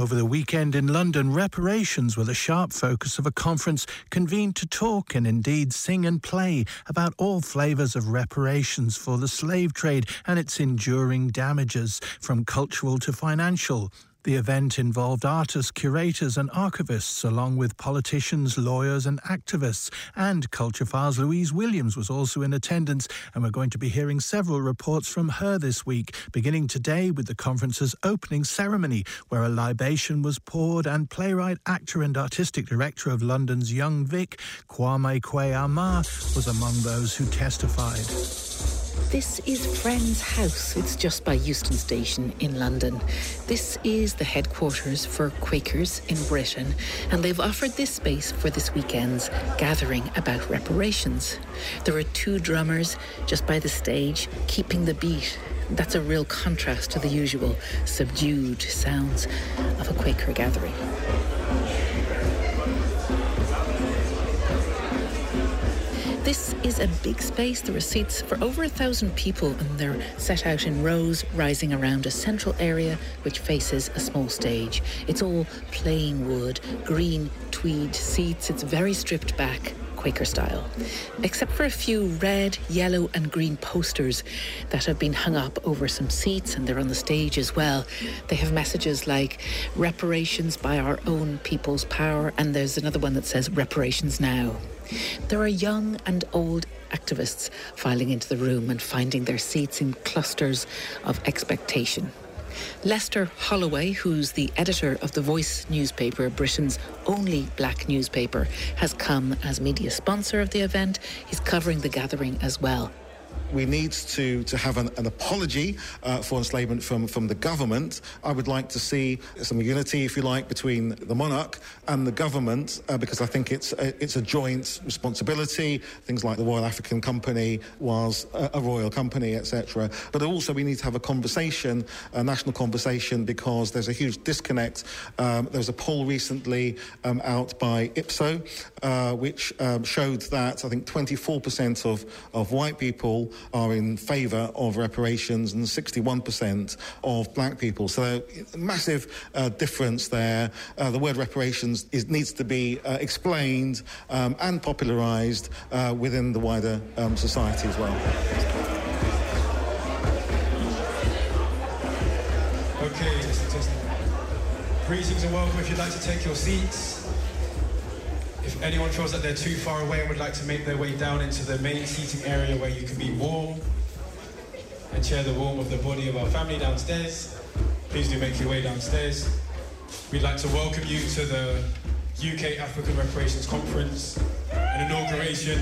Over the weekend in London, reparations were the sharp focus of a conference convened to talk and indeed sing and play about all flavours of reparations for the slave trade and its enduring damages, from cultural to financial. The event involved artists, curators, and archivists, along with politicians, lawyers, and activists. And Culture Files Louise Williams was also in attendance, and we're going to be hearing several reports from her this week, beginning today with the conference's opening ceremony, where a libation was poured, and playwright, actor, and artistic director of London's Young Vic, Kwame Kwei-Armah, was among those who testified. This is Friends House. It's just by Euston Station in London. This is the headquarters for Quakers in Britain, and they've offered this space for this weekend's gathering about reparations. There are two drummers just by the stage, keeping the beat. That's a real contrast to the usual subdued sounds of a Quaker gathering. This is a big space. There are seats for over a thousand people, and they're set out in rows, rising around a central area which faces a small stage. It's all plain wood, green tweed seats. It's very stripped back. Quaker style, except for a few red, yellow, and green posters that have been hung up over some seats and they're on the stage as well. They have messages like reparations by our own people's power, and there's another one that says reparations now. There are young and old activists filing into the room and finding their seats in clusters of expectation. Lester Holloway, who's the editor of The Voice newspaper, Britain's only black newspaper, has come as media sponsor of the event. He's covering the gathering as well we need to, to have an, an apology uh, for enslavement from, from the government. I would like to see some unity, if you like, between the monarch and the government, uh, because I think it's a, it's a joint responsibility. Things like the Royal African Company was a, a royal company, etc. But also we need to have a conversation, a national conversation, because there's a huge disconnect. Um, there was a poll recently um, out by Ipsos, uh, which um, showed that I think 24% of, of white people are in favour of reparations and 61% of black people. So massive uh, difference there. Uh, the word reparations is, needs to be uh, explained um, and popularised uh, within the wider um, society as well. Greetings and welcome. If you'd like to take your seats. If anyone feels that they're too far away and would like to make their way down into the main seating area where you can be warm and share the warmth of the body of our family downstairs, please do make your way downstairs. We'd like to welcome you to the UK African Reparations Conference, an inauguration,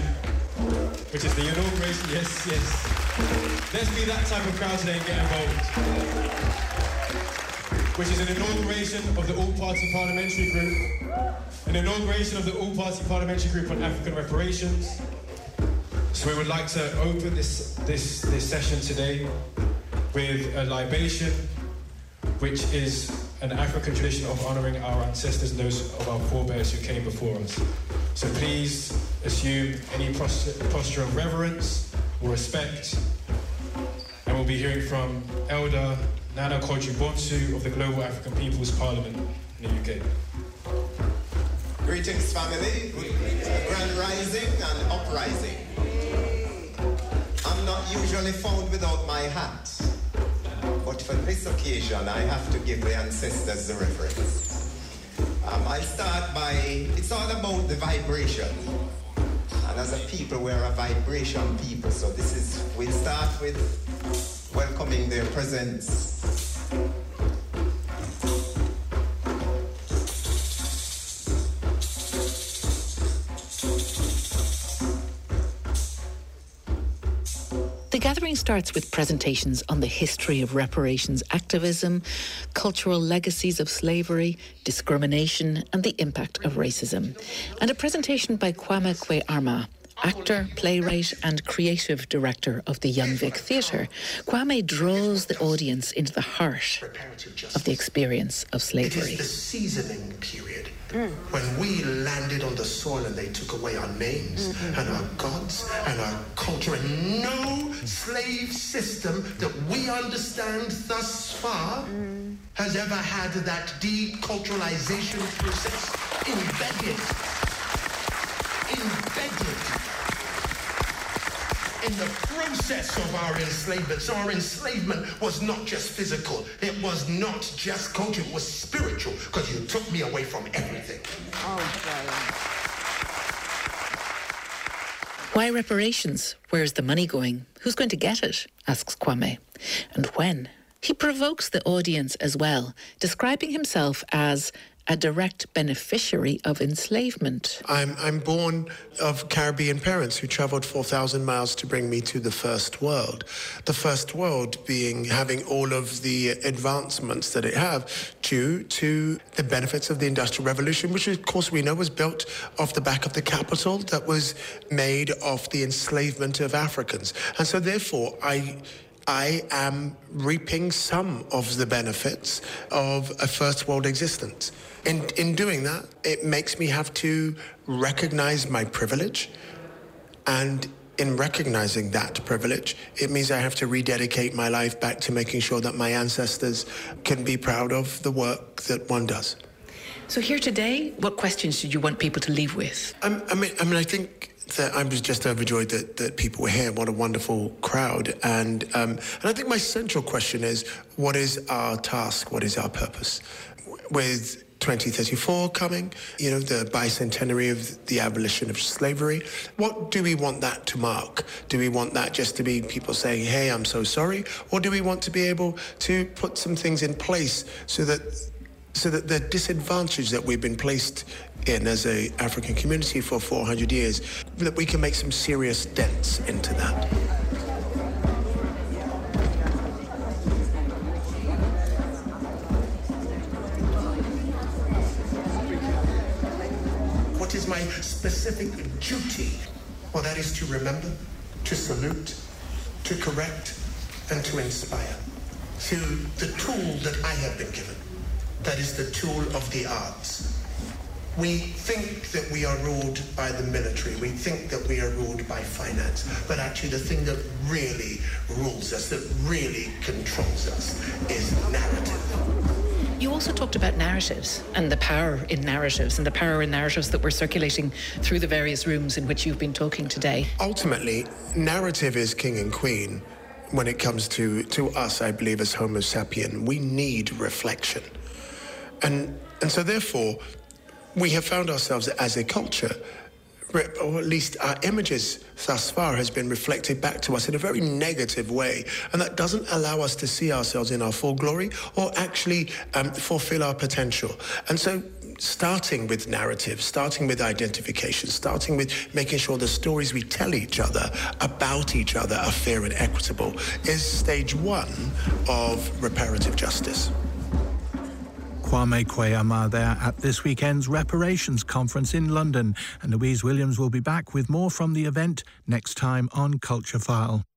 which is the inauguration, yes, yes. Let's be that type of crowd today and get involved which is an inauguration of the All-Party Parliamentary Group, an inauguration of the All-Party Parliamentary Group on African Reparations. So we would like to open this, this, this session today with a libation, which is an African tradition of honouring our ancestors and those of our forebears who came before us. So please assume any posture of reverence or respect. And we'll be hearing from Elder Nana Kodji Bonsu of the Global African People's Parliament in the UK. Greetings, family. Grand rising and uprising. I'm not usually found without my hat, but for this occasion, I have to give the ancestors the reference. Um, I'll start by, it's all about the vibration. And as a people, we're a vibration people. So this is, we'll start with welcoming their presence. The gathering starts with presentations on the history of reparations activism, cultural legacies of slavery, discrimination, and the impact of racism, and a presentation by Kwame Kwei-Armah, actor, playwright, and creative director of the Young Vic Theatre, Kwame draws the audience into the heart of the experience of slavery. It is the seasoning period. Mm. When we landed on the soil and they took away our names mm-hmm. and our gods and our culture, and no slave system that we understand thus far mm. has ever had that deculturalization process embedded, embedded in the process of our enslavement. So our enslavement was not just physical. It was not just culture. It was spiritual because you took me away from everything. Oh, Why reparations? Where's the money going? Who's going to get it? asks Kwame. And when? He provokes the audience as well, describing himself as a direct beneficiary of enslavement. I'm, I'm born of Caribbean parents who traveled 4,000 miles to bring me to the first world. The first world being having all of the advancements that it have due to the benefits of the Industrial Revolution, which of course we know was built off the back of the capital that was made off the enslavement of Africans. And so therefore I I am reaping some of the benefits of a first world existence. In, in doing that, it makes me have to recognize my privilege. And in recognizing that privilege, it means I have to rededicate my life back to making sure that my ancestors can be proud of the work that one does. So here today, what questions did you want people to leave with? I mean, I mean, I think that I was just overjoyed that, that people were here. What a wonderful crowd. And, um, and I think my central question is what is our task? What is our purpose? With 2034 coming, you know, the bicentenary of the abolition of slavery. What do we want that to mark? Do we want that just to be people saying, hey, I'm so sorry? Or do we want to be able to put some things in place so that so that the disadvantage that we've been placed in as a African community for 400 years, that we can make some serious dents into that. What is my specific duty? Well, that is to remember, to salute, to correct, and to inspire through the tool that I have been given. That is the tool of the arts we think that we are ruled by the military. We think that we are ruled by finance. But actually, the thing that really rules us, that really controls us, is narrative. You also talked about narratives and the power in narratives and the power in narratives that were circulating through the various rooms in which you've been talking today. Ultimately, narrative is king and queen when it comes to, to us, I believe, as Homo sapien. We need reflection. And, and so, therefore, we have found ourselves as a culture or at least our images thus far has been reflected back to us in a very negative way. And that doesn't allow us to see ourselves in our full glory or actually um, fulfill our potential. And so starting with narrative, starting with identification, starting with making sure the stories we tell each other about each other are fair and equitable is stage one of reparative justice. Kwame Kwei-Armah there at this weekend's Reparations Conference in London. And Louise Williams will be back with more from the event next time on Culture File.